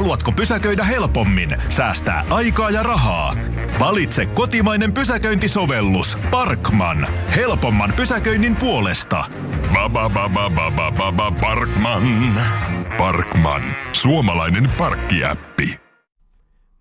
Haluatko pysäköidä helpommin, säästää aikaa ja rahaa? Valitse kotimainen pysäköintisovellus Parkman. Helpomman pysäköinnin puolesta. Ba, ba, ba, ba, ba, ba, ba, Parkman. Parkman. Suomalainen parkkiäppi.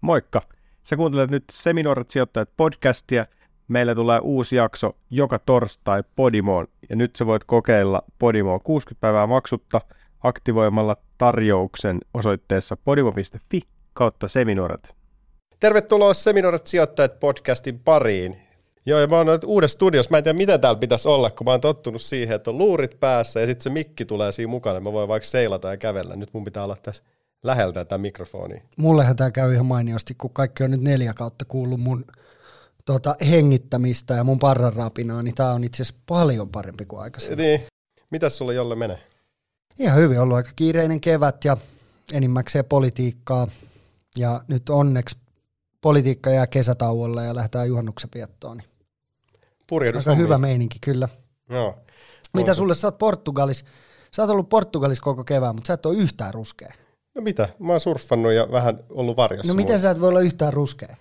Moikka! Sä kuuntelet nyt Seminuoret sijoittajat podcastia. Meillä tulee uusi jakso joka torstai Podimoon. Ja nyt sä voit kokeilla Podimoa 60 päivää maksutta aktivoimalla tarjouksen osoitteessa podimo.fi kautta Seminuoret. Tervetuloa Seminuoret sijoittajat podcastin pariin. Joo, ja mä oon uudessa studiossa. Mä en tiedä, mitä täällä pitäisi olla, kun mä oon tottunut siihen, että on luurit päässä ja sitten se mikki tulee siinä mukana. Mä voin vaikka seilata ja kävellä. Nyt mun pitää olla tässä läheltä tätä mikrofonia. Mullehan tämä käy ihan mainiosti, kun kaikki on nyt neljä kautta kuullut mun tota, hengittämistä ja mun parran rapinaa, niin tämä on itse asiassa paljon parempi kuin aikaisemmin. Niin. Mitäs sulle jolle menee? Ihan hyvin, ollut aika kiireinen kevät ja enimmäkseen politiikkaa. Ja nyt onneksi politiikka jää kesätauolle ja lähdetään juhannuksen viettoon. Niin Purjehdus aika hyvä meininki kyllä. Joo. Mitä sulle, sä oot Portugalis, sä oot ollut Portugalis koko kevään, mutta sä et ole yhtään ruskea. No mitä? Mä oon surffannut ja vähän ollut varjossa. No miten sä et voi olla yhtään ruskea?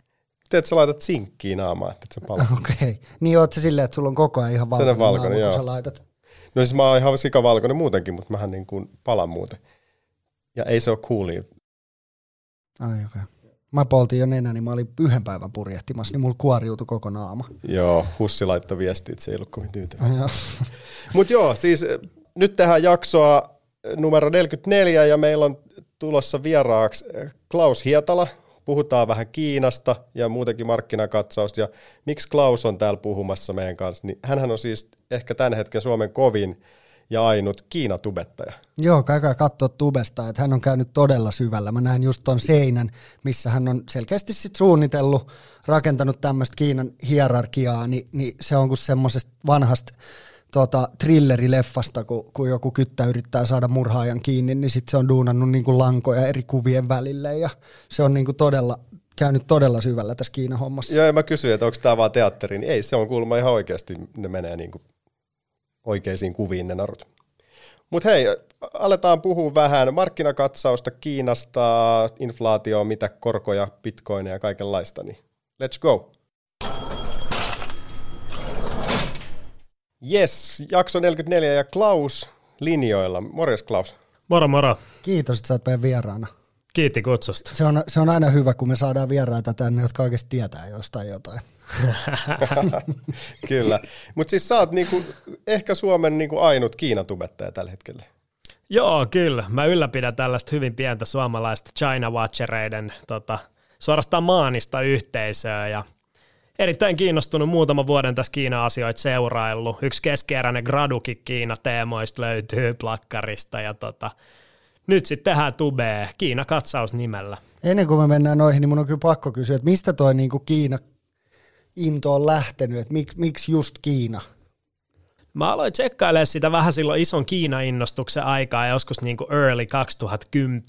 Teet sä laitat sinkkiä naamaan, että se palaa. Okei. Okay. Niin oot se silleen, että sulla on koko ajan ihan valkoinen, valkoinen, naama, kun sä laitat. No siis mä oon ihan sikavalkoinen muutenkin, mutta mähän niin kuin palan muuten. Ja ei se ole coolia. Ai okei. Okay. Mä poltin jo nenä, niin mä olin yhden päivän purjehtimassa, niin mulla kuoriutui koko naama. Joo, Hussi laittoi viestiä, että se ei ollut kovin tyytyväinen. Joo. Mutta joo, siis eh, nyt tehdään jaksoa eh, numero 44 ja meillä on tulossa vieraaksi eh, Klaus Hietala. Puhutaan vähän Kiinasta ja muutenkin markkinakatsausta. Ja miksi Klaus on täällä puhumassa meidän kanssa, niin hänhän on siis ehkä tämän hetken Suomen kovin ja ainut Kiinatubettaja. Joo, käykää katsoa tubesta, että hän on käynyt todella syvällä. Mä näin just ton seinän, missä hän on selkeästi sit suunnitellut, rakentanut tämmöistä Kiinan hierarkiaa, niin, niin se on kuin semmoisesta vanhasta tota, thrillerileffasta, kun, kun joku kyttä yrittää saada murhaajan kiinni, niin sitten se on duunannut niin kuin lankoja eri kuvien välille ja se on niin kuin todella, käynyt todella syvällä tässä Kiinan hommassa. Joo, ja mä kysyin, että onko tämä vaan teatteri, niin ei, se on kuulemma ihan oikeasti, ne menee niin kuin oikeisiin kuviin ne narut. Mutta hei, aletaan puhua vähän markkinakatsausta Kiinasta, inflaatio, mitä korkoja, bitcoineja ja kaikenlaista, niin let's go. Yes, jakso 44 ja Klaus linjoilla. Morjes Klaus. Moro moro. Kiitos, että sä oot meidän vieraana. Kiitti kutsusta. Se on, se on aina hyvä, kun me saadaan vieraita tänne, jotka oikeasti tietää jostain jotain. Kyllä. Mutta siis sä oot niinku, ehkä Suomen niinku ainut Kiinatubettaja tällä hetkellä. Joo, kyllä. Mä ylläpidän tällaista hyvin pientä suomalaista China Watchereiden tota, suorastaan maanista yhteisöä ja erittäin kiinnostunut muutaman vuoden tässä Kiina-asioita seuraillut. Yksi keskeeräinen gradukin Kiina-teemoista löytyy plakkarista ja tota, nyt sitten tehdään tubee Kiina-katsaus nimellä. Ennen kuin me mennään noihin, niin mun on kyllä pakko kysyä, että mistä toi niinku Kiina into on lähtenyt, että mik, miksi just Kiina? Mä aloin tsekkailemaan sitä vähän silloin ison Kiina-innostuksen aikaa, joskus niin kuin early 2010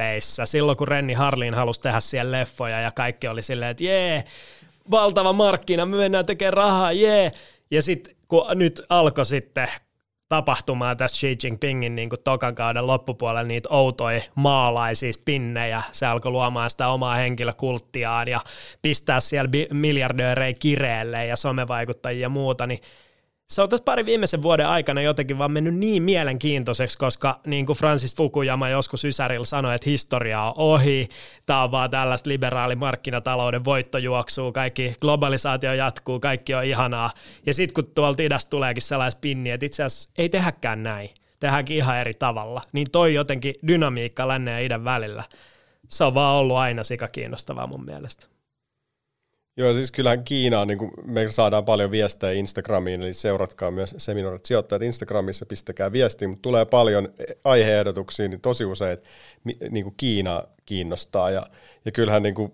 silloin kun Renni Harlin halusi tehdä siellä leffoja ja kaikki oli silleen, että jee, valtava markkina, me mennään tekemään rahaa, jee. Ja sitten kun nyt alkoi sitten tapahtumaan tässä Xi Jinpingin niin kuin tokan kauden loppupuolella niitä outoja maalaisia spinnejä. Se alkoi luomaan sitä omaa henkilökulttiaan ja pistää siellä miljardöörejä kireelle ja somevaikuttajia ja muuta, niin se on tässä pari viimeisen vuoden aikana jotenkin vaan mennyt niin mielenkiintoiseksi, koska niin kuin Francis Fukuyama joskus Ysärillä sanoi, että historia on ohi, tämä on vaan tällaista liberaalimarkkinatalouden voittojuoksua, kaikki globalisaatio jatkuu, kaikki on ihanaa. Ja sitten kun tuolta idästä tuleekin sellainen spinni, että itse asiassa ei tehäkään näin, tehdäänkin ihan eri tavalla, niin toi jotenkin dynamiikka lännen ja idän välillä, se on vaan ollut aina sika kiinnostavaa mun mielestä. Joo, siis kyllähän Kiina on, niin kuin me saadaan paljon viestejä Instagramiin, eli seuratkaa myös seminaarit sijoittajat Instagramissa, pistäkää viestiä, mutta tulee paljon aiheehdotuksia, niin tosi usein että niin kuin Kiina kiinnostaa, ja, ja kyllähän niin kuin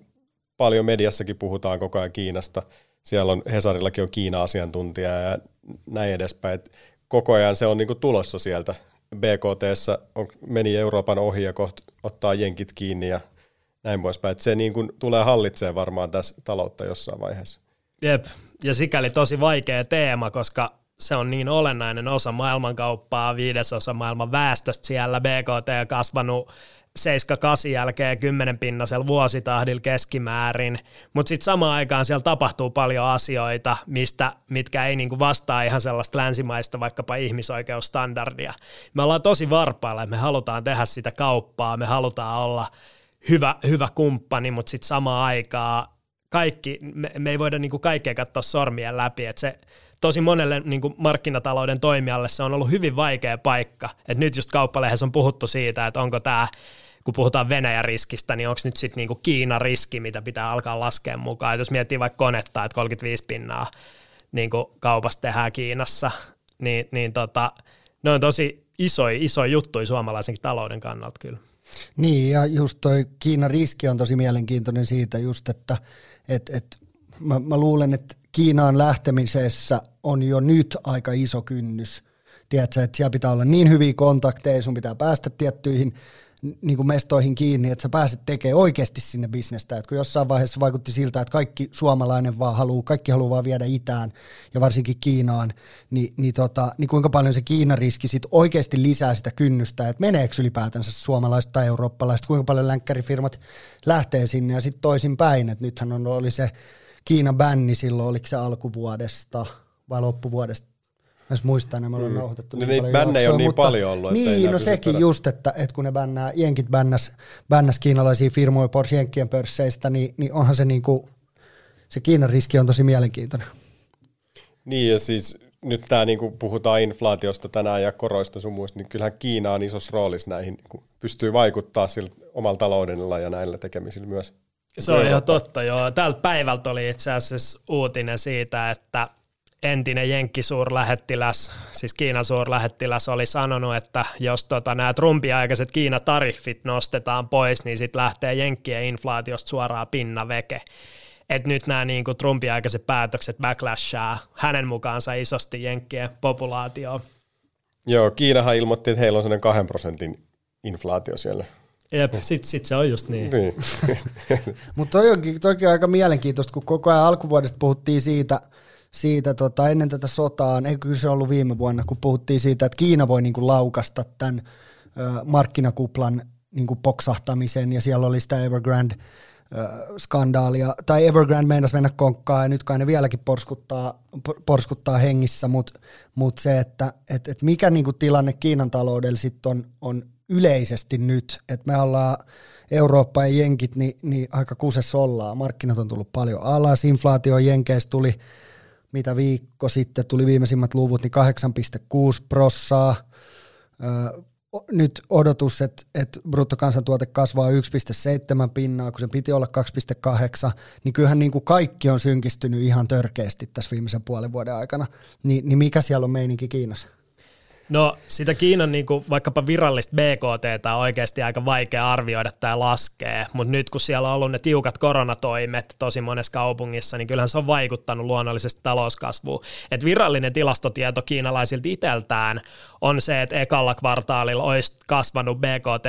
paljon mediassakin puhutaan koko ajan Kiinasta, siellä on Hesarillakin on Kiina-asiantuntija ja näin edespäin, että koko ajan se on niin kuin tulossa sieltä, BKT meni Euroopan ohi ja kohta ottaa jenkit kiinni ja näin poispäin. Että se niin kuin tulee hallitsemaan varmaan tässä taloutta jossain vaiheessa. Jep, ja sikäli tosi vaikea teema, koska se on niin olennainen osa maailmankauppaa, viidesosa maailman väestöstä siellä, BKT on kasvanut 7-8 jälkeen 10 pinnasella vuositahdilla keskimäärin, mutta sitten samaan aikaan siellä tapahtuu paljon asioita, mistä, mitkä ei niinku vastaa ihan sellaista länsimaista vaikkapa ihmisoikeusstandardia. Me ollaan tosi varpailla, me halutaan tehdä sitä kauppaa, me halutaan olla hyvä, hyvä kumppani, mutta sitten samaan aikaan kaikki, me, me ei voida niinku kaikkea katsoa sormien läpi, että se tosi monelle niin kuin markkinatalouden toimijalle se on ollut hyvin vaikea paikka. Et nyt just kauppalehdessä on puhuttu siitä, että onko tämä kun puhutaan Venäjän riskistä, niin onko nyt sitten niinku Kiinan riski, mitä pitää alkaa laskea mukaan. Et jos miettii vaikka konetta, että 35 pinnaa niin kaupasta tehdään Kiinassa, niin, niin tota, ne on tosi isoja, isoja juttuja suomalaisenkin talouden kannalta kyllä. Niin, ja just toi Kiinan riski on tosi mielenkiintoinen siitä just, että et, et, mä, mä luulen, että Kiinaan lähtemisessä on jo nyt aika iso kynnys. Tiedätkö, että siellä pitää olla niin hyviä kontakteja, sun pitää päästä tiettyihin niin kuin mestoihin kiinni, että sä pääset tekemään oikeasti sinne bisnestä. Että kun jossain vaiheessa vaikutti siltä, että kaikki suomalainen vaan haluaa, kaikki haluaa vaan viedä itään ja varsinkin Kiinaan, niin, niin, tota, niin kuinka paljon se Kiinan riski sit oikeasti lisää sitä kynnystä, että meneekö ylipäätänsä suomalaiset tai eurooppalaiset, kuinka paljon länkkärifirmat lähtee sinne ja sitten toisinpäin, että nythän on, oli se Kiinan bänni silloin, oliko se alkuvuodesta vai loppuvuodesta, Mä muistaa, että me ollaan mm. nauhoitettu niin, niin paljon bännejä on niin mutta, paljon ollut. Niin, no sekin perä. just, että, että kun ne bännää, jenkit bännäs, bännäs kiinalaisia firmoja pois jenkkien pörsseistä, niin, niin onhan se niin kuin, se Kiinan riski on tosi mielenkiintoinen. Niin ja siis nyt tämä niin puhutaan inflaatiosta tänään ja koroista sun muista, niin kyllähän Kiina on isossa roolissa näihin, niin pystyy vaikuttaa sillä omalla taloudella ja näillä tekemisillä myös. Se on ihan totta, joo. Tältä päivältä oli itse asiassa uutinen siitä, että entinen Jenkki-suurlähettiläs, siis Kiinan suurlähettiläs oli sanonut, että jos tota, nämä Trumpin aikaiset Kiina-tariffit nostetaan pois, niin sitten lähtee Jenkkien inflaatiosta suoraan pinna veke. Et nyt nämä niin kuin Trumpin aikaiset päätökset backlashaa hänen mukaansa isosti Jenkkien populaatioon. Joo, Kiinahan ilmoitti, että heillä on sellainen kahden prosentin inflaatio siellä. Jep, sitten sit se on just niin. niin. Mutta toi onkin, toki aika mielenkiintoista, kun koko ajan alkuvuodesta puhuttiin siitä – siitä tota, ennen tätä sotaa, eikö se ollut viime vuonna, kun puhuttiin siitä, että Kiina voi niinku laukasta tämän ö, markkinakuplan niinku poksahtamisen, ja siellä oli sitä Evergrande skandaalia, tai Evergrande meinas mennä konkkaan, ja nyt kai ne vieläkin porskuttaa, porskuttaa hengissä, mutta mut se, että et, et mikä niinku tilanne Kiinan taloudella sitten on, on yleisesti nyt, että me ollaan Eurooppa ja jenkit, niin, niin aika kusessa ollaan. Markkinat on tullut paljon alas, inflaatio jenkeistä tuli mitä viikko sitten tuli viimeisimmät luvut, niin 8,6 prossaa. Nyt odotus, että, että bruttokansantuote kasvaa 1,7 pinnaa, kun se piti olla 2,8, niin kyllähän niin kuin kaikki on synkistynyt ihan törkeästi tässä viimeisen puolen vuoden aikana. Ni, niin mikä siellä on meininki Kiinassa? No sitä Kiinan niin kuin, vaikkapa virallista BKT on oikeasti aika vaikea arvioida tai laskee, mutta nyt kun siellä on ollut ne tiukat koronatoimet tosi monessa kaupungissa, niin kyllähän se on vaikuttanut luonnollisesti talouskasvuun. Et virallinen tilastotieto kiinalaisilta itseltään on se, että ekalla kvartaalilla olisi kasvanut BKT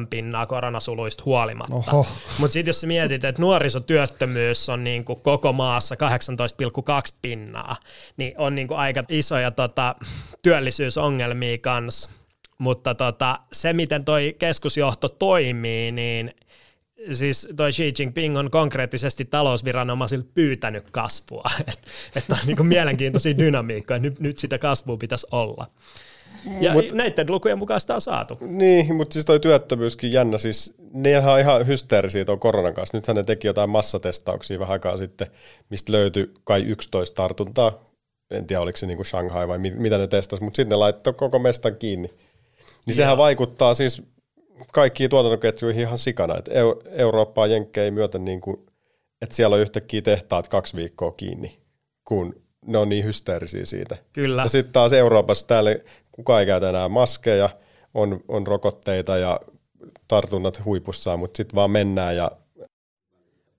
4,8 pinnaa koronasuluista huolimatta. Mutta sitten jos sä mietit, että nuorisotyöttömyys on niin kuin koko maassa 18,2 pinnaa, niin on niin kuin aika isoja tota, työllisyysongelmia kanssa. Mutta tota, se, miten toi keskusjohto toimii, niin siis toi Xi Jinping on konkreettisesti talousviranomaisilta pyytänyt kasvua. Että et on niinku mielenkiintoisia dynamiikkoja, nyt, nyt sitä kasvua pitäisi olla. Ja mut, näiden lukujen mukaan sitä on saatu. Niin, mutta siis toi työttömyyskin jännä, siis nehän on ihan hysteerisiä tuon koronan kanssa. Nythän ne teki jotain massatestauksia vähän aikaa sitten, mistä löytyi kai 11 tartuntaa. En tiedä, oliko se niinku Shanghai vai mit, mitä ne testasivat, mutta sitten ne laittoi koko mestan kiinni. Niin Joo. sehän vaikuttaa siis kaikkiin tuotantoketjuihin ihan sikana. Et Eurooppaa jenkkejä myötä, niin kuin, että siellä on yhtäkkiä tehtaat kaksi viikkoa kiinni, kun ne on niin hysteerisiä siitä. Kyllä. Ja sitten taas Euroopassa täällä kukaan ei käytä enää maskeja, on, on rokotteita ja tartunnat huipussaan, mutta sitten vaan mennään ja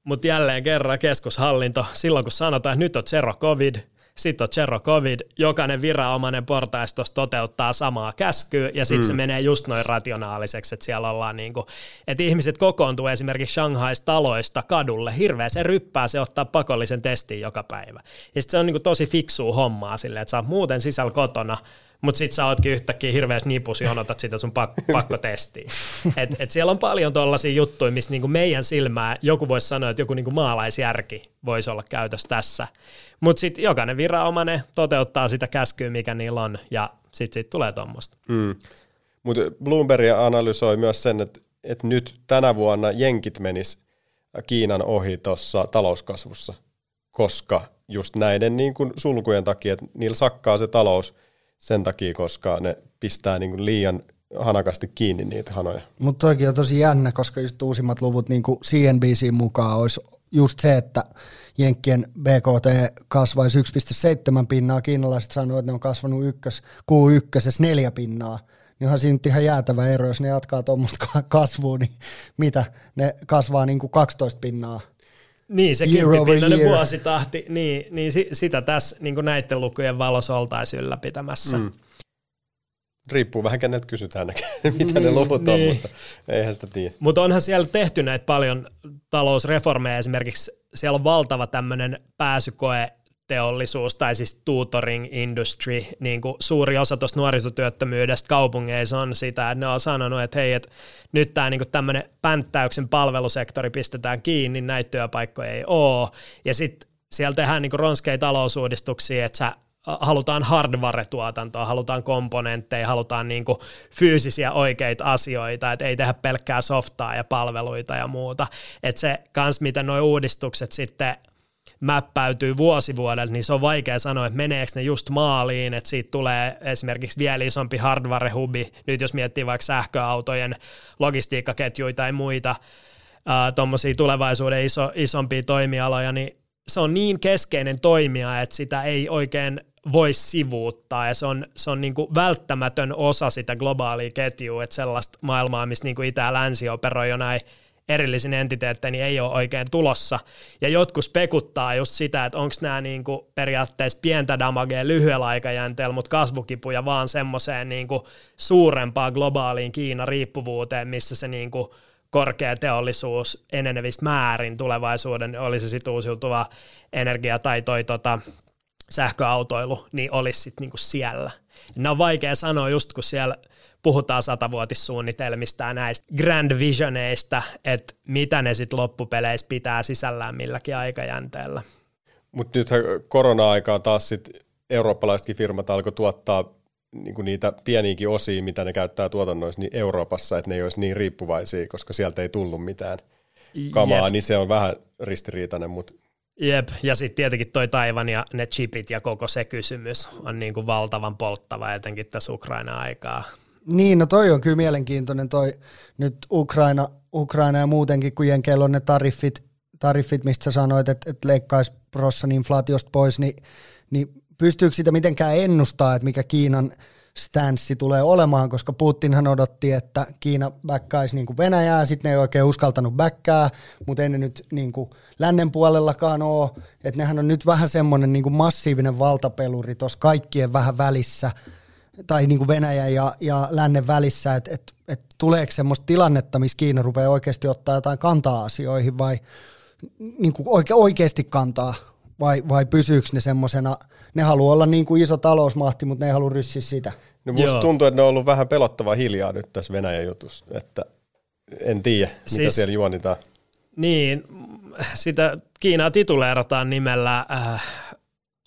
mutta jälleen kerran keskushallinto, silloin kun sanotaan, että nyt on zero covid, sitten on Zero Covid, jokainen viranomainen portaistossa toteuttaa samaa käskyä, ja sitten mm. se menee just noin rationaaliseksi, että siellä ollaan niin kuin, että ihmiset kokoontuu esimerkiksi Shanghais taloista kadulle, hirveä se ryppää, se ottaa pakollisen testin joka päivä. Ja sitten se on niin kuin tosi fiksua hommaa silleen, että sä oot muuten sisällä kotona, mutta sit sä ootkin yhtäkkiä hirveässä nipus, johon otat sitä sun pak- pakkotestiin. Et, et siellä on paljon tollaisia juttuja, missä niinku meidän silmää joku voisi sanoa, että joku niinku maalaisjärki voisi olla käytössä tässä. Mutta sitten jokainen viranomainen toteuttaa sitä käskyä, mikä niillä on, ja sitten sit tulee tuommoista. Mm. Mutta Bloomberg analysoi myös sen, että, että nyt tänä vuonna jenkit menis Kiinan ohi tuossa talouskasvussa, koska just näiden niin kuin sulkujen takia, että niillä sakkaa se talous sen takia, koska ne pistää niin kuin liian hanakasti kiinni niitä hanoja. Mutta toikin on tosi jännä, koska just uusimmat luvut niin kuin CNBC mukaan olisi just se, että Jenkkien BKT kasvaisi 1,7 pinnaa, kiinalaiset sanoivat, että ne on kasvanut ykkös, Q1 neljä pinnaa, niin siinä nyt ihan jäätävä ero, jos ne jatkaa tuommoista kasvua, niin mitä, ne kasvaa niin kuin 12 pinnaa niin, se kymppipinnainen vuositahti, niin, niin sitä tässä niin näiden lukujen valossa oltaisiin ylläpitämässä. Mm. Riippuu vähän keneltä kysytään, mitä niin, ne luvut niin. on, mutta eihän sitä tiedä. Mutta onhan siellä tehty näitä paljon talousreformeja, esimerkiksi siellä on valtava tämmöinen pääsykoe teollisuus tai siis tutoring industry, niin kuin suuri osa tuosta nuorisotyöttömyydestä kaupungeissa on sitä, että ne on sanonut, että hei, että nyt tämä niin tämmöinen pänttäyksen palvelusektori pistetään kiinni, näitä työpaikkoja ei ole, ja sitten siellä tehdään niin ronskeja talousuudistuksia, että sä halutaan hardware-tuotantoa, halutaan komponentteja, halutaan niin kuin fyysisiä oikeita asioita, että ei tehdä pelkkää softaa ja palveluita ja muuta. Että se kans, miten nuo uudistukset sitten mäppäytyy vuosivuodelta, niin se on vaikea sanoa, että meneekö ne just maaliin, että siitä tulee esimerkiksi vielä isompi hardware-hubi, nyt jos miettii vaikka sähköautojen logistiikkaketjuita tai muita tuommoisia tulevaisuuden iso, isompia toimialoja, niin se on niin keskeinen toimija, että sitä ei oikein voi sivuuttaa. Ja se on, se on niin välttämätön osa sitä globaalia ketjua, että sellaista maailmaa, missä niin kuin Itä ja Länsi operoi jo näin erillisin entiteettejä niin ei ole oikein tulossa. Ja jotkut spekuttaa just sitä, että onko nämä niinku periaatteessa pientä damagea lyhyellä aikajänteellä, mutta kasvukipuja vaan semmoiseen niinku suurempaan globaaliin Kiina-riippuvuuteen, missä se niinku korkea teollisuus enenevistä määrin tulevaisuuden, oli se sitten uusiutuva energia tai toi tota, sähköautoilu, niin olisi sitten niinku siellä. Ne on vaikea sanoa just kun siellä – puhutaan satavuotissuunnitelmista ja näistä grand visioneista, että mitä ne sitten loppupeleissä pitää sisällään milläkin aikajänteellä. Mutta nythän korona-aikaa taas sitten eurooppalaisetkin firmat alkoi tuottaa niinku niitä pieniäkin osia, mitä ne käyttää tuotannoissa niin Euroopassa, että ne ei olisi niin riippuvaisia, koska sieltä ei tullut mitään kamaa, Jep. niin se on vähän ristiriitainen, mutta Jep, ja sitten tietenkin toi Taivan ja ne chipit ja koko se kysymys on niin kuin valtavan polttava etenkin tässä Ukraina-aikaa. Niin, no toi on kyllä mielenkiintoinen toi nyt Ukraina, Ukraina ja muutenkin, kun Jenkeillä on ne tariffit, tariffit mistä sanoit, että, että leikkaisi prossan inflaatiosta pois, niin, niin pystyykö sitä mitenkään ennustaa, että mikä Kiinan stanssi tulee olemaan, koska Putinhan odotti, että Kiina backaisi niin Venäjää, sitten ne ei oikein uskaltanut backaa, mutta ei ne nyt niin kuin lännen puolellakaan ole, että nehän on nyt vähän semmoinen niin massiivinen valtapeluri tuossa kaikkien vähän välissä, tai niin kuin Venäjä ja, ja lännen välissä, että et, et tuleeko semmoista tilannetta, missä Kiina rupeaa oikeasti ottaa jotain kantaa asioihin vai niin kuin oike, oikeasti kantaa vai, vai pysyykö ne semmoisena, ne haluaa olla niin kuin iso talousmahti, mutta ne ei halua ryssiä sitä. No musta Joo. tuntuu, että ne on ollut vähän pelottava hiljaa nyt tässä Venäjän jutussa, että en tiedä, mitä siis, siellä juonitaan. Niin, sitä Kiinaa tituleerataan nimellä äh,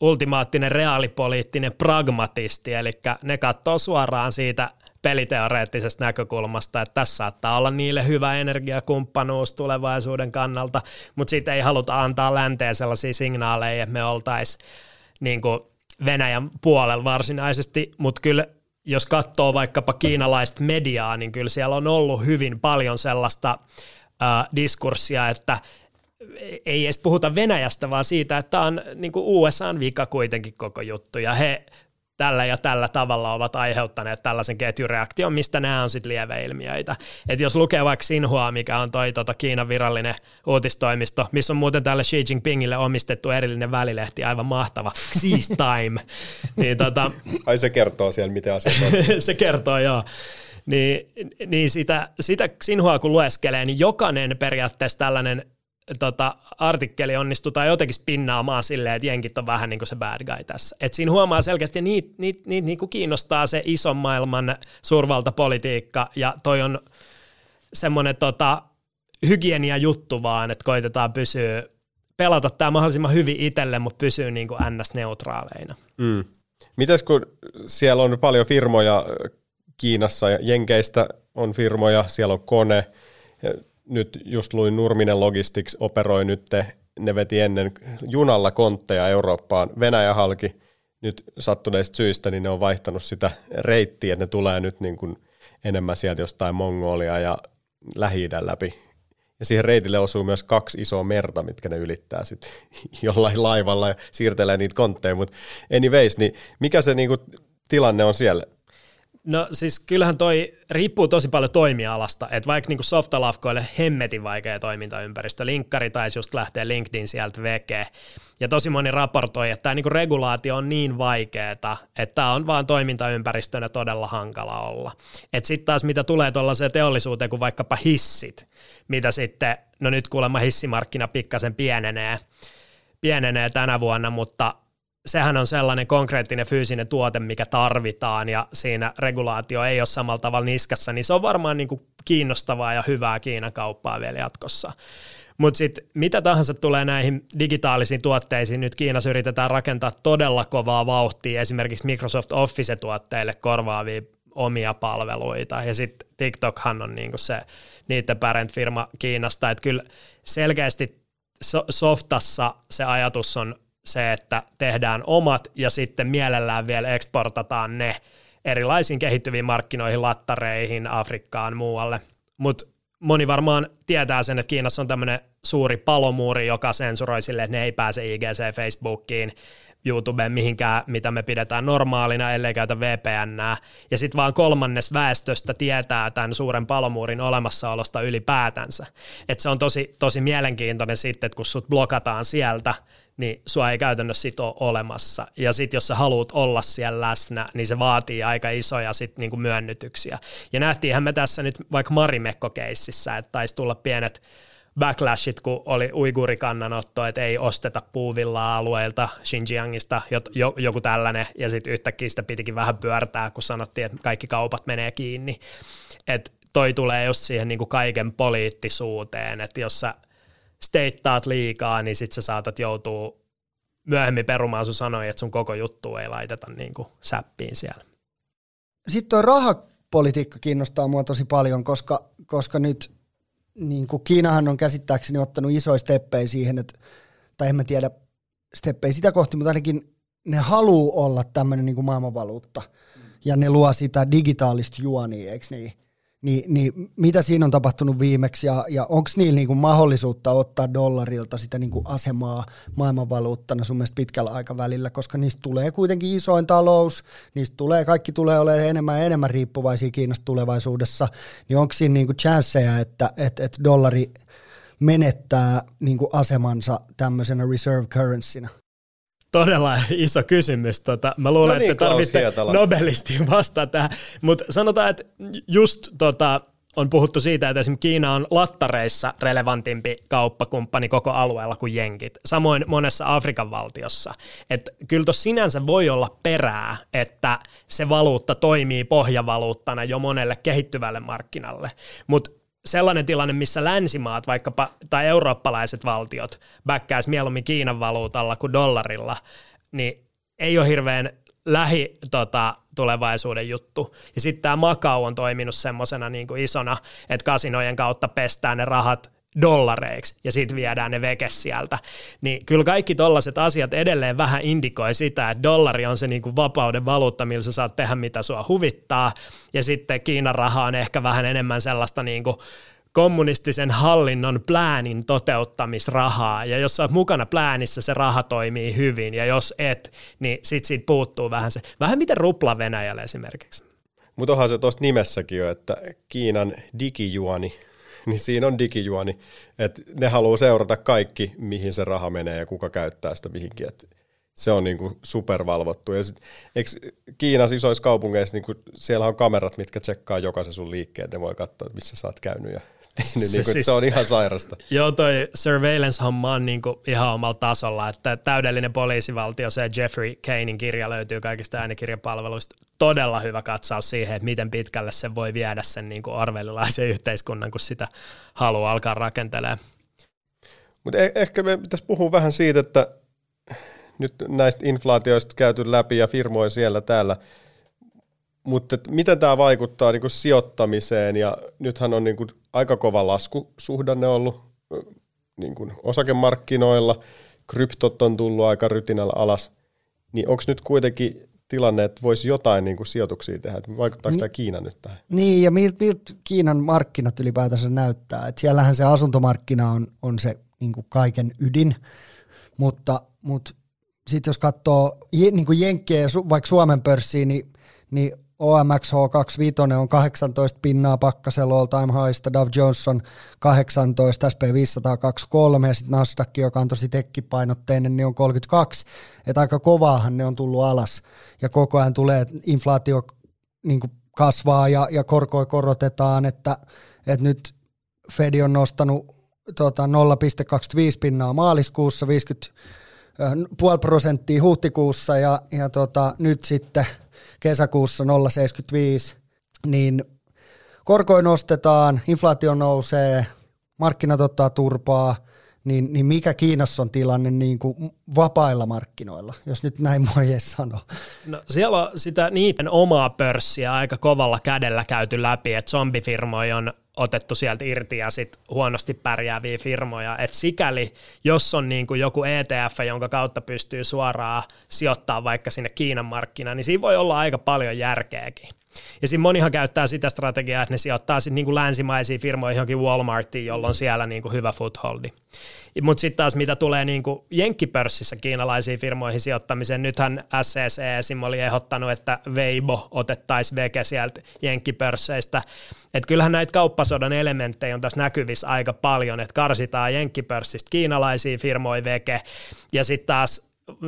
ultimaattinen reaalipoliittinen pragmatisti, eli ne katsoo suoraan siitä peliteoreettisesta näkökulmasta, että tässä saattaa olla niille hyvä energiakumppanuus tulevaisuuden kannalta, mutta siitä ei haluta antaa länteen sellaisia signaaleja, että me oltaisiin niin Venäjän puolella varsinaisesti, mutta kyllä jos katsoo vaikkapa kiinalaista mediaa, niin kyllä siellä on ollut hyvin paljon sellaista äh, diskurssia, että ei edes puhuta Venäjästä, vaan siitä, että tämä on niin kuin USAn vika kuitenkin koko juttu, ja he tällä ja tällä tavalla ovat aiheuttaneet tällaisen ketjureaktion, mistä nämä on sitten lieveilmiöitä. Et jos lukee vaikka Sinhua, mikä on toi tota Kiinan virallinen uutistoimisto, missä on muuten tälle Xi Jinpingille omistettu erillinen välilehti, aivan mahtava, Xe's Time. niin tota, Ai se kertoo siellä, miten asiat on. se kertoo, joo niin, niin sitä, sitä Sinhua kun lueskelee, niin jokainen periaatteessa tällainen tota, artikkeli onnistutaan jotenkin spinnaamaan silleen, että jenkit on vähän niin kuin se bad guy tässä. Et siinä huomaa selkeästi, että niitä niit, niit, niin kuin kiinnostaa se ison maailman suurvaltapolitiikka, ja toi on semmoinen tota, hygienia juttu vaan, että koitetaan pysyä, pelata tämä mahdollisimman hyvin itselle, mutta pysyä niin kuin ns-neutraaleina. Mm. Mites kun siellä on paljon firmoja Kiinassa ja Jenkeistä on firmoja, siellä on kone, nyt just luin Nurminen Logistics operoi nyt, ne veti ennen junalla kontteja Eurooppaan, Venäjä halki, nyt sattuneista syistä, niin ne on vaihtanut sitä reittiä, että ne tulee nyt niin kuin enemmän sieltä jostain Mongolia ja lähi läpi. Ja siihen reitille osuu myös kaksi isoa merta, mitkä ne ylittää sitten jollain laivalla ja siirtelee niitä kontteja, mutta anyways, niin mikä se niinku tilanne on siellä? No siis kyllähän toi riippuu tosi paljon toimialasta, että vaikka niinku softalafkoille hemmetin vaikea toimintaympäristö, linkkari taisi just lähteä LinkedIn sieltä veke, ja tosi moni raportoi, että tämä niinku regulaatio on niin vaikeaa, että tämä on vaan toimintaympäristönä todella hankala olla. Että sitten taas mitä tulee tuollaiseen teollisuuteen kuin vaikkapa hissit, mitä sitten, no nyt kuulemma hissimarkkina pikkasen pienenee, pienenee tänä vuonna, mutta sehän on sellainen konkreettinen fyysinen tuote, mikä tarvitaan ja siinä regulaatio ei ole samalla tavalla niskassa, niin se on varmaan niin kuin kiinnostavaa ja hyvää Kiinan kauppaa vielä jatkossa. Mutta sitten mitä tahansa tulee näihin digitaalisiin tuotteisiin, nyt Kiinassa yritetään rakentaa todella kovaa vauhtia esimerkiksi Microsoft Office-tuotteille korvaavia omia palveluita. Ja sitten TikTokhan on niinku se niiden parent-firma Kiinasta, että kyllä selkeästi so- softassa se ajatus on se, että tehdään omat ja sitten mielellään vielä eksportataan ne erilaisiin kehittyviin markkinoihin, lattareihin, Afrikkaan, muualle. Mutta moni varmaan tietää sen, että Kiinassa on tämmöinen suuri palomuuri, joka sensuroi sille, että ne ei pääse IGC, Facebookiin, YouTubeen mihinkään, mitä me pidetään normaalina, ellei käytä VPN. Ja sitten vaan kolmannes väestöstä tietää tämän suuren palomuurin olemassaolosta ylipäätänsä. Et se on tosi, tosi mielenkiintoinen sitten, että kun sut blokataan sieltä, niin sua ei käytännössä sit ole olemassa. Ja sitten jos sä haluat olla siellä läsnä, niin se vaatii aika isoja sit niinku myönnytyksiä. Ja nähtiinhän me tässä nyt vaikka Marimekko-keississä, että taisi tulla pienet backlashit, kun oli uigurikannanotto, että ei osteta puuvillaa alueilta Xinjiangista, joku tällainen, ja sitten yhtäkkiä sitä pitikin vähän pyörtää, kun sanottiin, että kaikki kaupat menee kiinni. Että toi tulee just siihen niin kaiken poliittisuuteen, että jos sä steittaat liikaa, niin sit sä saatat joutua myöhemmin perumaan sun sanoja, että sun koko juttu ei laiteta niin kuin säppiin siellä. Sitten tuo rahapolitiikka kiinnostaa mua tosi paljon, koska, koska nyt niin kuin Kiinahan on käsittääkseni ottanut isoja steppejä siihen, että, tai en mä tiedä steppejä sitä kohti, mutta ainakin ne haluu olla tämmöinen niin kuin maailmanvaluutta. Ja ne luo sitä digitaalista juonia, eikö niin? Niin, niin mitä siinä on tapahtunut viimeksi ja, ja onko niillä niinku mahdollisuutta ottaa dollarilta sitä niinku asemaa maailmanvaluuttana sun mielestä pitkällä aikavälillä, koska niistä tulee kuitenkin isoin talous, niistä tulee, kaikki tulee olemaan enemmän ja enemmän riippuvaisia Kiinasta tulevaisuudessa, niin onko siinä niinku chanceja, että et, et dollari menettää niinku asemansa tämmöisenä reserve currencynä? Todella iso kysymys. Tota, mä luulen, no niin, että tarvitte Nobelistin vastaan tähän. Mutta sanotaan, että just tota, on puhuttu siitä, että esimerkiksi Kiina on lattareissa relevantimpi kauppakumppani koko alueella kuin jenkit. Samoin monessa Afrikan valtiossa. Että kyllä tuossa sinänsä voi olla perää, että se valuutta toimii pohjavaluuttana jo monelle kehittyvälle markkinalle. Mutta sellainen tilanne, missä länsimaat vaikkapa, tai eurooppalaiset valtiot bäkkäisi mieluummin Kiinan valuutalla kuin dollarilla, niin ei ole hirveän lähi tota, tulevaisuuden juttu. Ja sitten tämä Makau on toiminut semmoisena niin isona, että kasinojen kautta pestään ne rahat dollareiksi ja sitten viedään ne veke sieltä. Niin kyllä kaikki tollaiset asiat edelleen vähän indikoi sitä, että dollari on se niinku vapauden valuutta, millä sä saat tehdä mitä sua huvittaa ja sitten Kiinan raha on ehkä vähän enemmän sellaista niinku kommunistisen hallinnon pläänin toteuttamisrahaa, ja jos sä oot mukana pläänissä, se raha toimii hyvin, ja jos et, niin sit siitä puuttuu vähän se, vähän miten rupla Venäjällä esimerkiksi. Mutta onhan se tuossa nimessäkin jo, että Kiinan digijuoni niin siinä on digijuoni, että ne haluaa seurata kaikki, mihin se raha menee ja kuka käyttää sitä mihinkin. Et se on niinku supervalvottu. Ja sit, eikö Kiinassa isoissa kaupungeissa, niinku, siellä on kamerat, mitkä tsekkaa jokaisen sun liikkeen, ne voi katsoa, missä sä oot käynyt ja niin, niin kuin, siis, se on ihan sairasta. Joo, toi surveillance-homma on niin kuin ihan omalla tasolla, että täydellinen poliisivaltio, se Jeffrey Kanein kirja löytyy kaikista äänikirjapalveluista. Todella hyvä katsaus siihen, että miten pitkälle se voi viedä sen niin kuin arvelilaisen yhteiskunnan, kun sitä haluaa alkaa rakentelemaan. Mutta eh- ehkä me pitäisi puhua vähän siitä, että nyt näistä inflaatioista käyty läpi ja firmoja siellä täällä, mutta miten tämä vaikuttaa niin kuin sijoittamiseen ja nythän on niin kuin aika kova laskusuhdanne ollut niin kuin osakemarkkinoilla, kryptot on tullut aika rytinällä alas, niin onko nyt kuitenkin tilanne, että voisi jotain niin kuin sijoituksia tehdä, että vaikuttaako Ni- tämä Kiina nyt tähän? Niin, ja miltä milt Kiinan markkinat ylipäätänsä näyttää, että siellähän se asuntomarkkina on, on se niin kuin kaiken ydin, mutta, mutta sitten jos katsoo niin kuin Jenkkejä, vaikka Suomen pörssiin, niin, niin OMX H25 on 18 pinnaa pakkasella all time highsta, Dow Jones on 18, SP 523 ja sitten Nasdaq, joka on tosi tekkipainotteinen, niin on 32. Että aika kovaahan ne on tullut alas. Ja koko ajan tulee inflaatio niin kasvaa ja, ja korkoja korotetaan, että, että nyt Fed on nostanut tota, 0,25 pinnaa maaliskuussa, 50 puoli prosenttia huhtikuussa ja, ja tota, nyt sitten kesäkuussa 0,75, niin korkoin nostetaan, inflaatio nousee, markkinat ottaa turpaa, niin, niin mikä Kiinassa on tilanne niin kuin vapailla markkinoilla, jos nyt näin voi sanoa? No, siellä on sitä niiden omaa pörssiä aika kovalla kädellä käyty läpi, että zombifirmoja on otettu sieltä irti ja sit huonosti pärjääviä firmoja. Et sikäli, jos on niin kuin joku ETF, jonka kautta pystyy suoraan sijoittamaan vaikka sinne Kiinan markkinaan, niin siinä voi olla aika paljon järkeäkin. Ja siinä monihan käyttää sitä strategiaa, että ne sijoittaa sitten niin länsimaisiin firmoihin johonkin Walmartiin, jolloin on siellä niin kuin hyvä footholdi. Mutta sitten taas mitä tulee niin kuin jenkkipörssissä kiinalaisiin firmoihin sijoittamiseen, nythän SCC esim. oli ehdottanut, että Weibo otettaisiin veke sieltä jenkkipörsseistä. Että kyllähän näitä kauppasodan elementtejä on tässä näkyvissä aika paljon, että karsitaan jenkkipörssistä kiinalaisia firmoja veke, ja sitten taas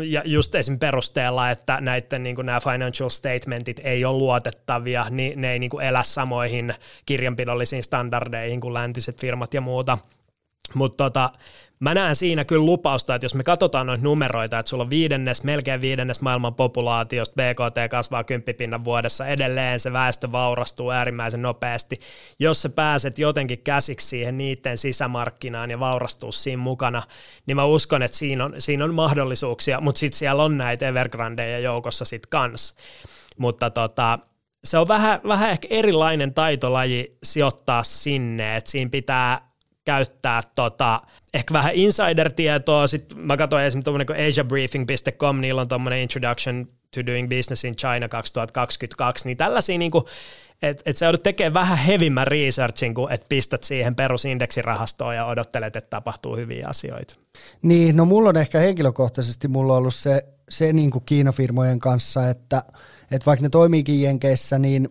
ja just esim. perusteella, että näiden niin nämä financial statementit ei ole luotettavia, niin ne ei niin kuin elä samoihin kirjanpidollisiin standardeihin kuin läntiset firmat ja muuta. Mutta tota, mä näen siinä kyllä lupausta, että jos me katsotaan noita numeroita, että sulla on viidennes, melkein viidennes maailman populaatiosta, BKT kasvaa kymppipinnan vuodessa, edelleen se väestö vaurastuu äärimmäisen nopeasti. Jos sä pääset jotenkin käsiksi siihen niiden sisämarkkinaan ja vaurastuu siinä mukana, niin mä uskon, että siinä on, siinä on mahdollisuuksia, mutta sitten siellä on näitä Evergrandeja joukossa sitten kans. Mutta tota, se on vähän, vähän ehkä erilainen taitolaji sijoittaa sinne, että siinä pitää käyttää tota, ehkä vähän insider-tietoa. Sitten mä katsoin esimerkiksi tuommoinen kuin asiabriefing.com, niillä on tuommoinen Introduction to Doing Business in China 2022, niin tällaisia niin että et sä joudut tekemään vähän hevimmän researchin, kun että pistät siihen perusindeksirahastoon ja odottelet, että tapahtuu hyviä asioita. Niin, no mulla on ehkä henkilökohtaisesti mulla on ollut se, se niin kuin Kiinafirmojen kanssa, että, että vaikka ne toimiikin Jenkeissä, niin,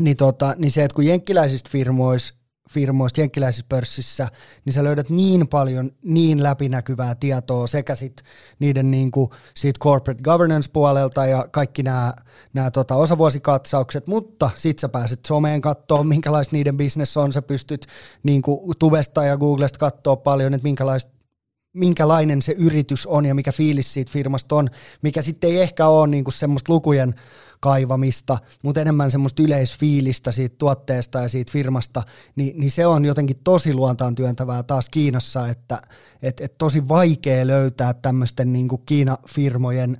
niin, tota, niin se, että kun jenkkiläisistä firmoista firmoista jenkkiläisessä pörssissä, niin sä löydät niin paljon niin läpinäkyvää tietoa sekä sit niiden niin kuin siitä corporate governance puolelta ja kaikki nämä, nämä tota osavuosikatsaukset, mutta sit sä pääset someen katsoa, minkälaista niiden business on, sä pystyt niin kuin Tubesta ja Googlesta katsoa paljon, että minkälaista minkälainen se yritys on ja mikä fiilis siitä firmasta on, mikä sitten ei ehkä ole kuin semmoista lukujen kaivamista, mutta enemmän semmoista yleisfiilistä siitä tuotteesta ja siitä firmasta, niin, niin se on jotenkin tosi luontaan työntävää taas Kiinassa, että et, et tosi vaikea löytää tämmöisten niin kuin Kiina-firmojen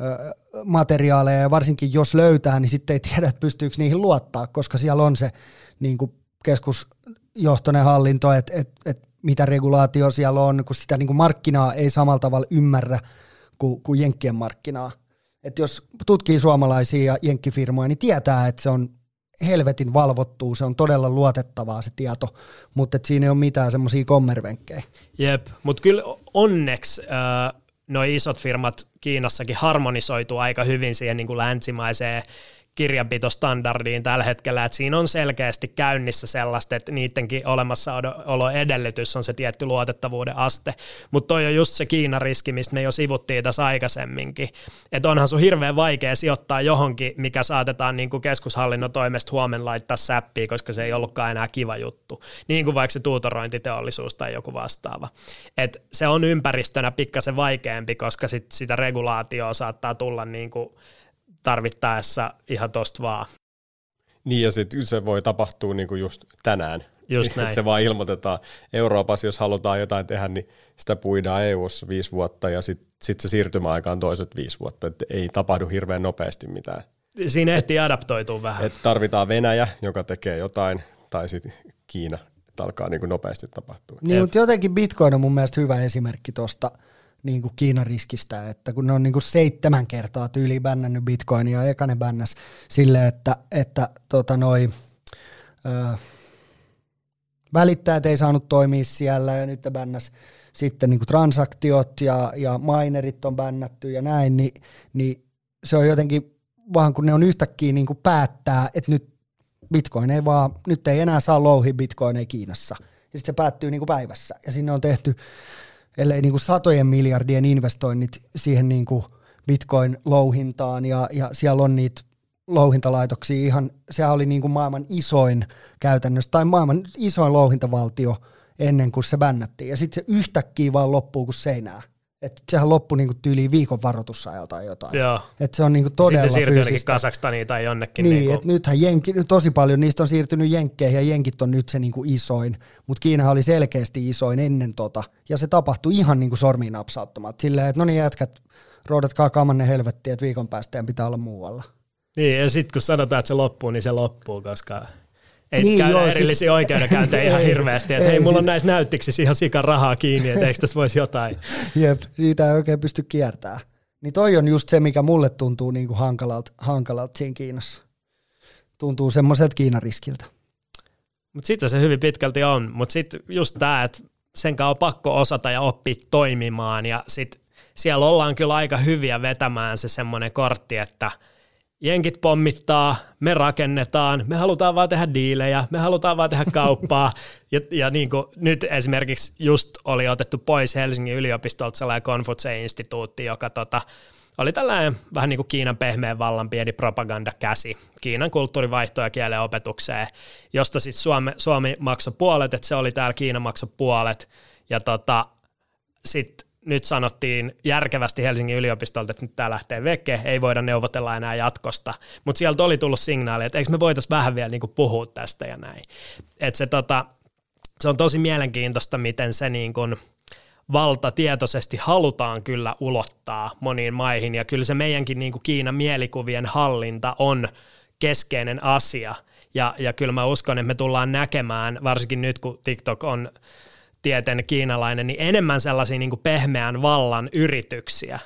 ö, materiaaleja, ja varsinkin jos löytää, niin sitten ei tiedä, että pystyykö niihin luottaa, koska siellä on se niin keskusjohtoinen hallinto, että et, et mitä regulaatio siellä on, kun sitä niin kuin markkinaa ei samalla tavalla ymmärrä kuin, kuin Jenkkien markkinaa että jos tutkii suomalaisia ja jenkkifirmoja, niin tietää, että se on helvetin valvottuu, se on todella luotettavaa se tieto, mutta siinä ei ole mitään semmoisia kommervenkkejä. Jep, mutta kyllä onneksi äh, nuo isot firmat Kiinassakin harmonisoituu aika hyvin siihen niin kuin länsimaiseen kirjanpitostandardiin tällä hetkellä, että siinä on selkeästi käynnissä sellaista, että niidenkin olemassaolo edellytys on se tietty luotettavuuden aste, mutta toi on just se Kiina-riski, mistä me jo sivuttiin tässä aikaisemminkin, että onhan sun hirveän vaikea sijoittaa johonkin, mikä saatetaan niin kuin keskushallinnon toimesta huomenna laittaa säppiin, koska se ei ollutkaan enää kiva juttu, niin kuin vaikka se tuutorointiteollisuus tai joku vastaava. Et se on ympäristönä pikkasen vaikeampi, koska sit sitä regulaatioa saattaa tulla niin kuin tarvittaessa ihan tosta vaan. Niin ja sitten se voi tapahtua niinku just tänään. Just näin. se vaan ilmoitetaan Euroopassa, jos halutaan jotain tehdä, niin sitä puidaan EU-ssa viisi vuotta ja sitten sit se siirtymäaika on toiset viisi vuotta, että ei tapahdu hirveän nopeasti mitään. Siinä ehtii adaptoitua vähän. Et tarvitaan Venäjä, joka tekee jotain, tai sitten Kiina, että alkaa niin kuin nopeasti tapahtua. Niin, mutta jotenkin Bitcoin on mun mielestä hyvä esimerkki tuosta niin kuin Kiinan riskistä, että kun ne on niin kuin seitsemän kertaa tyyli bännännyt Bitcoinia, eka ne bännäs silleen, että, että tota noi, ö, välittäjät ei saanut toimia siellä ja nyt bännäs sitten niin kuin transaktiot ja, ja minerit on bännätty ja näin, niin, niin se on jotenkin vaan kun ne on yhtäkkiä niin kuin päättää, että nyt Bitcoin ei vaan, nyt ei enää saa louhi Bitcoineja Kiinassa. Ja sitten se päättyy niin kuin päivässä. Ja sinne on tehty, ellei niin kuin satojen miljardien investoinnit siihen niin kuin Bitcoin-louhintaan, ja, ja siellä on niitä louhintalaitoksia ihan, sehän oli niin kuin maailman isoin käytännössä, tai maailman isoin louhintavaltio ennen kuin se bännättiin. Ja sitten se yhtäkkiä vaan loppuu kuin seinää. Että sehän loppui niinku tyyliin viikon varoitusajalta tai jotain. Joo. Et se on niinku todella Sitten siirtyy fyysistä. Kasakstaniin tai jonnekin. Niin, niinku. että nythän jenki, tosi paljon niistä on siirtynyt jenkkeihin ja jenkit on nyt se niinku isoin, mutta Kiinahan oli selkeästi isoin ennen tota, ja se tapahtui ihan niinku sormiin napsauttamat. Silleen, että no niin jätkät, roudatkaa kamanne helvettiä, että viikon päästä pitää olla muualla. Niin, ja sitten kun sanotaan, että se loppuu, niin se loppuu, koska ei Niin, niin, käydä joo, joo, sit- erillisiä oikeudenkäyntejä ihan hirveästi, että ei, hei, mulla on näissä näyttiksissä ihan sikan rahaa kiinni, että eikö tässä voisi jotain. Jep, siitä ei oikein pysty kiertämään. Niin toi on just se, mikä mulle tuntuu niinku hankalalta, hankalalta siinä Kiinassa. Tuntuu semmoiselta Kiinariskiltä. Mutta sitten se hyvin pitkälti on, mutta sitten just tämä, että sen kanssa on pakko osata ja oppia toimimaan, ja sitten siellä ollaan kyllä aika hyviä vetämään se semmoinen kortti, että jenkit pommittaa, me rakennetaan, me halutaan vaan tehdä diilejä, me halutaan vaan tehdä kauppaa. Ja, ja niin kuin nyt esimerkiksi just oli otettu pois Helsingin yliopistolta sellainen Konfutse-instituutti, joka tota, oli tällainen vähän niin kuin Kiinan pehmeän vallan pieni propagandakäsi Kiinan kulttuurivaihtoa ja kielen opetukseen, josta sitten Suomi, Suomi maksoi puolet, että se oli täällä Kiina maksoi puolet. Ja tota, sitten nyt sanottiin järkevästi Helsingin yliopistolta, että nyt tämä lähtee veke, ei voida neuvotella enää jatkosta. Mutta sieltä oli tullut signaali, että eikö me voitaisiin vähän vielä niinku puhua tästä ja näin. Et se, tota, se on tosi mielenkiintoista, miten se niin kuin valta tietoisesti halutaan kyllä ulottaa moniin maihin, ja kyllä se meidänkin niin kuin Kiinan mielikuvien hallinta on keskeinen asia, ja, ja kyllä mä uskon, että me tullaan näkemään, varsinkin nyt kun TikTok on tieten kiinalainen, niin enemmän sellaisia niin kuin pehmeän vallan yrityksiä.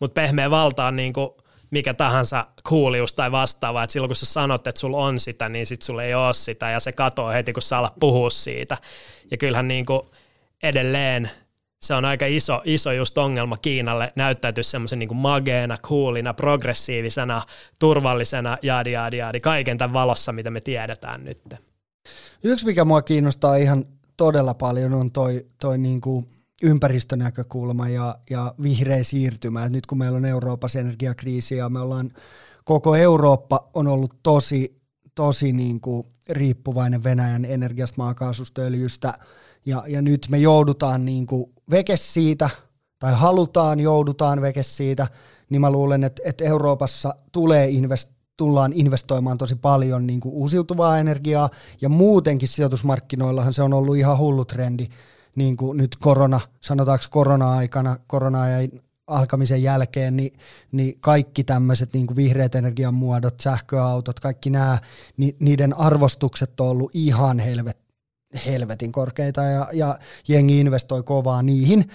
Mutta pehmeä valta on niin kuin mikä tahansa kuulius tai vastaava, että silloin kun sä sanot, että sulla on sitä, niin sit sulla ei ole sitä, ja se katoo heti, kun sä alat puhua siitä. Ja kyllähän niin kuin edelleen se on aika iso, iso just ongelma Kiinalle näyttäytyä semmoisen niin mageena, coolina, progressiivisena, turvallisena, jaadi, jaadi, jaadi, kaiken tämän valossa, mitä me tiedetään nyt. Yksi, mikä mua kiinnostaa ihan todella paljon, on toi, toi niinku ympäristönäkökulma ja, ja vihreä siirtymä. Et nyt kun meillä on Euroopassa energiakriisi ja me ollaan, koko Eurooppa on ollut tosi, tosi niinku riippuvainen Venäjän energiasta, maakaasusta, öljystä, ja, ja nyt me joudutaan niinku veke siitä, tai halutaan, joudutaan veke siitä, niin mä luulen, että, että Euroopassa tulee invest, tullaan investoimaan tosi paljon niin kuin uusiutuvaa energiaa, ja muutenkin sijoitusmarkkinoillahan se on ollut ihan hullu trendi, niin kuin nyt korona, sanotaanko korona-aikana, korona ja alkamisen jälkeen, niin, niin kaikki tämmöiset niin vihreät energiamuodot, sähköautot, kaikki nämä, niin niiden arvostukset on ollut ihan helvet, helvetin korkeita ja, ja jengi investoi kovaa niihin,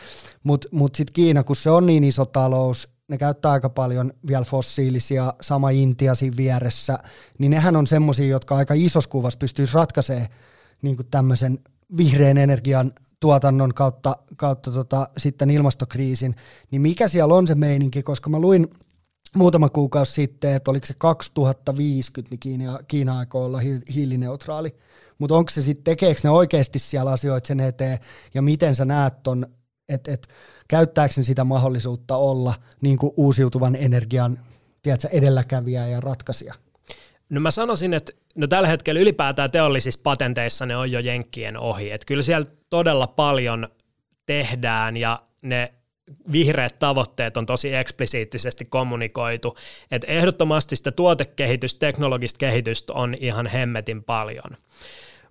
mutta mut sitten Kiina, kun se on niin iso talous, ne käyttää aika paljon vielä fossiilisia, sama Intia siinä vieressä, niin nehän on semmoisia, jotka aika isossa kuvassa pystyisi ratkaisemaan niin tämmöisen vihreän energian tuotannon kautta, kautta tota, sitten ilmastokriisin, niin mikä siellä on se meininki, koska mä luin, muutama kuukausi sitten, että oliko se 2050, niin Kiina, Kiina aikoo olla hiilineutraali. Mutta onko se sitten, tekeekö ne oikeasti siellä asioita sen eteen, ja miten sä näet ton, että et, käyttääkö sitä mahdollisuutta olla niin kuin uusiutuvan energian tiedätkö, edelläkävijä ja ratkaisija? No mä sanoisin, että no tällä hetkellä ylipäätään teollisissa patenteissa ne on jo jenkkien ohi. Että kyllä siellä todella paljon tehdään ja ne vihreät tavoitteet on tosi eksplisiittisesti kommunikoitu, että ehdottomasti sitä tuotekehitystä, teknologista kehitystä on ihan hemmetin paljon.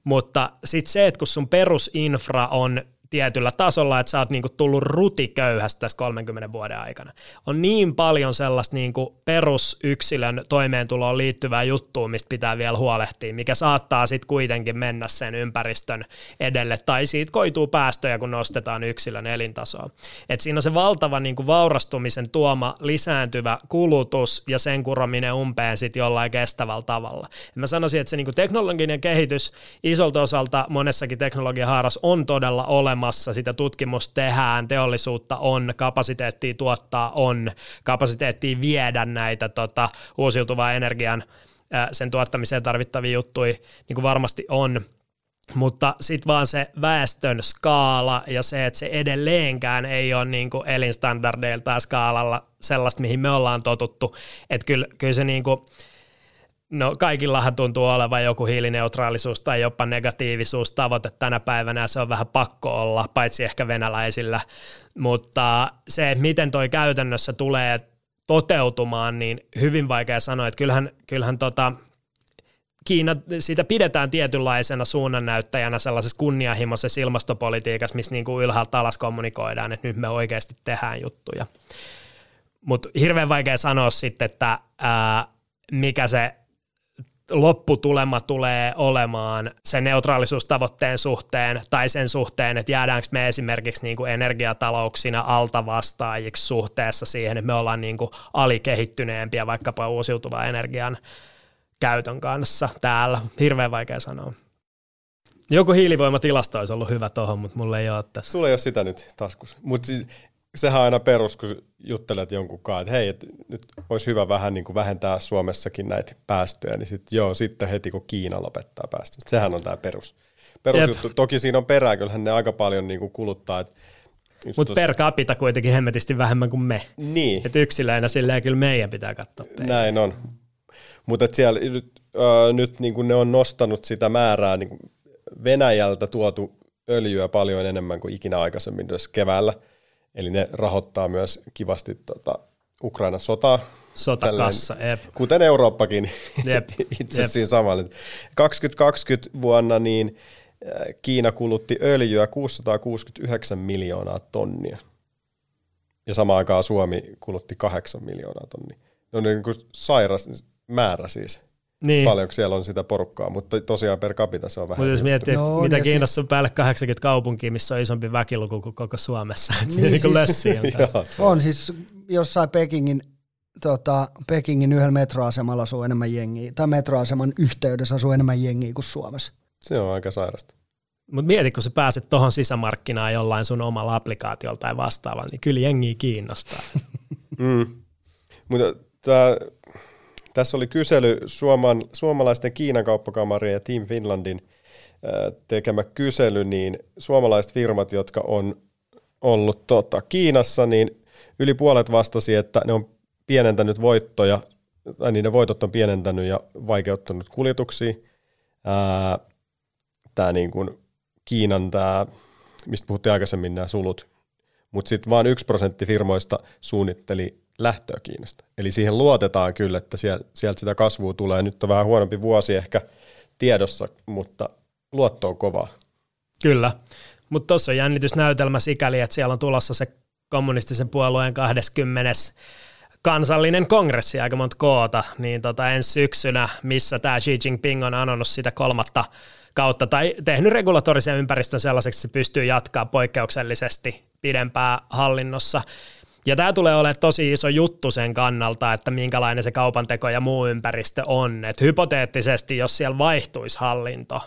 Mutta sitten se, että kun sun perusinfra on tietyllä tasolla, että sä oot niinku tullut rutiköyhästä tässä 30 vuoden aikana. On niin paljon sellaista niinku perusyksilön toimeentuloon liittyvää juttua, mistä pitää vielä huolehtia, mikä saattaa sitten kuitenkin mennä sen ympäristön edelle, tai siitä koituu päästöjä, kun nostetaan yksilön elintasoa. Et siinä on se valtava niinku vaurastumisen tuoma lisääntyvä kulutus ja sen kurominen umpeen sitten jollain kestävällä tavalla. Et mä sanoisin, että se niinku teknologinen kehitys isolta osalta monessakin teknologiahaaras on todella olemassa, olemassa, sitä tutkimusta tehdään, teollisuutta on, kapasiteettia tuottaa on, kapasiteettia viedä näitä tota, uusiutuvaa energian sen tuottamiseen tarvittavia juttuja, niin kuin varmasti on, mutta sitten vaan se väestön skaala ja se, että se edelleenkään ei ole niin kuin elinstandardeiltaan skaalalla sellaista, mihin me ollaan totuttu, että kyllä, kyllä se niin kuin, No kaikillahan tuntuu olevan joku hiilineutraalisuus tai jopa negatiivisuustavoite tänä päivänä ja se on vähän pakko olla, paitsi ehkä venäläisillä, mutta se, että miten toi käytännössä tulee toteutumaan, niin hyvin vaikea sanoa, että kyllähän, kyllähän tota, Kiina, siitä pidetään tietynlaisena suunnannäyttäjänä sellaisessa kunnianhimoisessa ilmastopolitiikassa, missä niin kuin ylhäältä alas kommunikoidaan, että nyt me oikeasti tehdään juttuja. Mutta hirveän vaikea sanoa sitten, että ää, mikä se lopputulema tulee olemaan sen neutraalisuustavoitteen suhteen tai sen suhteen, että jäädäänkö me esimerkiksi niin kuin energiatalouksina altavastaajiksi suhteessa siihen, että me ollaan niin kuin alikehittyneempiä vaikkapa uusiutuvan energian käytön kanssa täällä. Hirveän vaikea sanoa. Joku hiilivoimatilasto olisi ollut hyvä tuohon, mutta mulla ei ole tässä. Sulla ei ole sitä nyt taskussa. Mutta siis sehän on aina perus, kun juttelet jonkun kanssa, että hei, että nyt olisi hyvä vähän niin kuin vähentää Suomessakin näitä päästöjä, niin sitten joo, sitten heti kun Kiina lopettaa päästöjä. Sehän on tämä perus, perusjuttu. Toki siinä on perää, kyllähän ne aika paljon niin kuin kuluttaa, että mutta per capita kuitenkin hemmetisti vähemmän kuin me. Niin. Että yksilöinä silleen kyllä meidän pitää katsoa peiliin. Näin on. Mutta siellä nyt, äh, nyt niin kuin ne on nostanut sitä määrää, niin Venäjältä tuotu öljyä paljon enemmän kuin ikinä aikaisemmin myös keväällä – Eli ne rahoittaa myös kivasti tota, Ukrainan sotaa. Sotakassa, Tälleen, Kuten Eurooppakin jep, itse jep. samalla. 2020 vuonna niin äh, Kiina kulutti öljyä 669 miljoonaa tonnia. Ja samaan aikaan Suomi kulutti 8 miljoonaa tonnia. No niin kuin sairas määrä siis niin. paljonko siellä on sitä porukkaa, mutta tosiaan per capita se on vähän. Mutta jos miettii, no, mitä Kiinassa on päälle 80 kaupunkia, missä on isompi väkiluku kuin koko Suomessa, niin, niin siis, lössiä on, on siis jossain Pekingin, tota, Pekingin yhdellä metroasemalla asuu enemmän jengiä, tai metroaseman yhteydessä asuu enemmän jengiä kuin Suomessa. Se on aika sairasta. Mutta mieti, kun sä pääset tuohon sisämarkkinaan jollain sun omalla applikaatiolla tai vastaavalla, niin kyllä jengiä kiinnostaa. mm. Mutta tämä tässä oli kysely Suoman, suomalaisten Kiinan kauppakamarien ja Team Finlandin tekemä kysely, niin suomalaiset firmat, jotka on ollut tota, Kiinassa, niin yli puolet vastasi, että ne on pienentänyt voittoja, tai niiden voitot on pienentänyt ja vaikeuttanut kuljetuksia. Tämä niin kuin Kiinan, tämä, mistä puhuttiin aikaisemmin, nämä sulut, mutta sitten vain yksi prosentti firmoista suunnitteli lähtöä Kiinasta. Eli siihen luotetaan kyllä, että sieltä sitä kasvua tulee. Nyt on vähän huonompi vuosi ehkä tiedossa, mutta luotto on kovaa. Kyllä, mutta tuossa on jännitysnäytelmä sikäli, että siellä on tulossa se kommunistisen puolueen 20 kansallinen kongressi, aika monta koota, niin tota ensi syksynä, missä tämä Xi Jinping on anonut sitä kolmatta kautta tai tehnyt regulatorisen ympäristön sellaiseksi, että se pystyy jatkaa poikkeuksellisesti pidempää hallinnossa. Ja tämä tulee olemaan tosi iso juttu sen kannalta, että minkälainen se kaupanteko ja muu ympäristö on. Että hypoteettisesti, jos siellä vaihtuisi hallinto,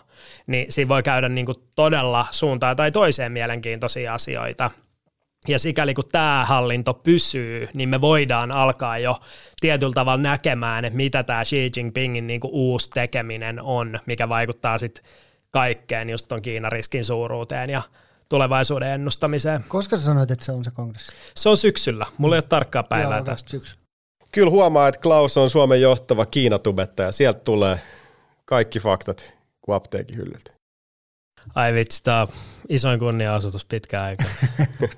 niin siinä voi käydä niinku todella suuntaan tai toiseen mielenkiintoisia asioita. Ja sikäli kun tämä hallinto pysyy, niin me voidaan alkaa jo tietyllä tavalla näkemään, että mitä tämä Xi Jinpingin niin kuin uusi tekeminen on, mikä vaikuttaa sitten kaikkeen just tuon Kiinan riskin suuruuteen ja tulevaisuuden ennustamiseen. Koska sä sanoit, että se on se kongressi? Se on syksyllä. Mulla ei ole tarkkaa päivää Joo, tästä. Syksy. Kyllä huomaa, että Klaus on Suomen johtava Kiinatubettaja. Sieltä tulee kaikki faktat kuin apteekin hyllyltä. Ai vitsi, tämä on isoin kunnia-asutus pitkään aikaa.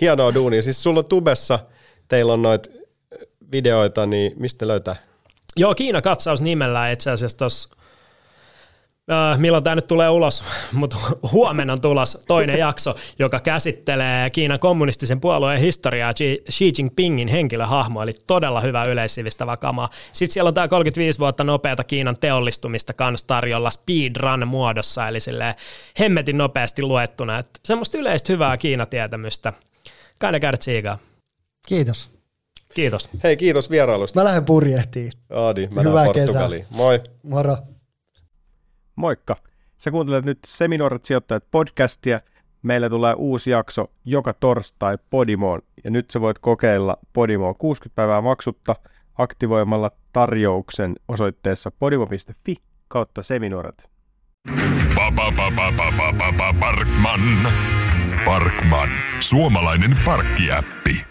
Hienoa duunia. Siis sulla on tubessa, teillä on noita videoita, niin mistä löytää? Joo, Kiina-katsaus nimellä itse asiassa tuossa milloin tämä nyt tulee ulos, mutta huomenna on tulos toinen jakso, joka käsittelee Kiinan kommunistisen puolueen historiaa Xi Jinpingin henkilöhahmo, eli todella hyvä yleissivistävä kama. Sitten siellä on tämä 35 vuotta nopeata Kiinan teollistumista kanssa tarjolla speedrun muodossa, eli hemmetin nopeasti luettuna. että semmoista yleistä hyvää Kiinatietämystä. Kaine käydä tsiikaa. Kiitos. Kiitos. Hei, kiitos vierailusta. Mä lähden purjehtiin. Adi, mä Hyvää lähden kesää. Moi. Moro. Moikka! Sä kuuntelet nyt Seminuoret sijoittajat podcastia. Meillä tulee uusi jakso joka torstai Podimoon. Ja nyt sä voit kokeilla Podimoa 60 päivää maksutta aktivoimalla tarjouksen osoitteessa podimo.fi kautta ba, Parkman. Parkman. Suomalainen parkkiäppi.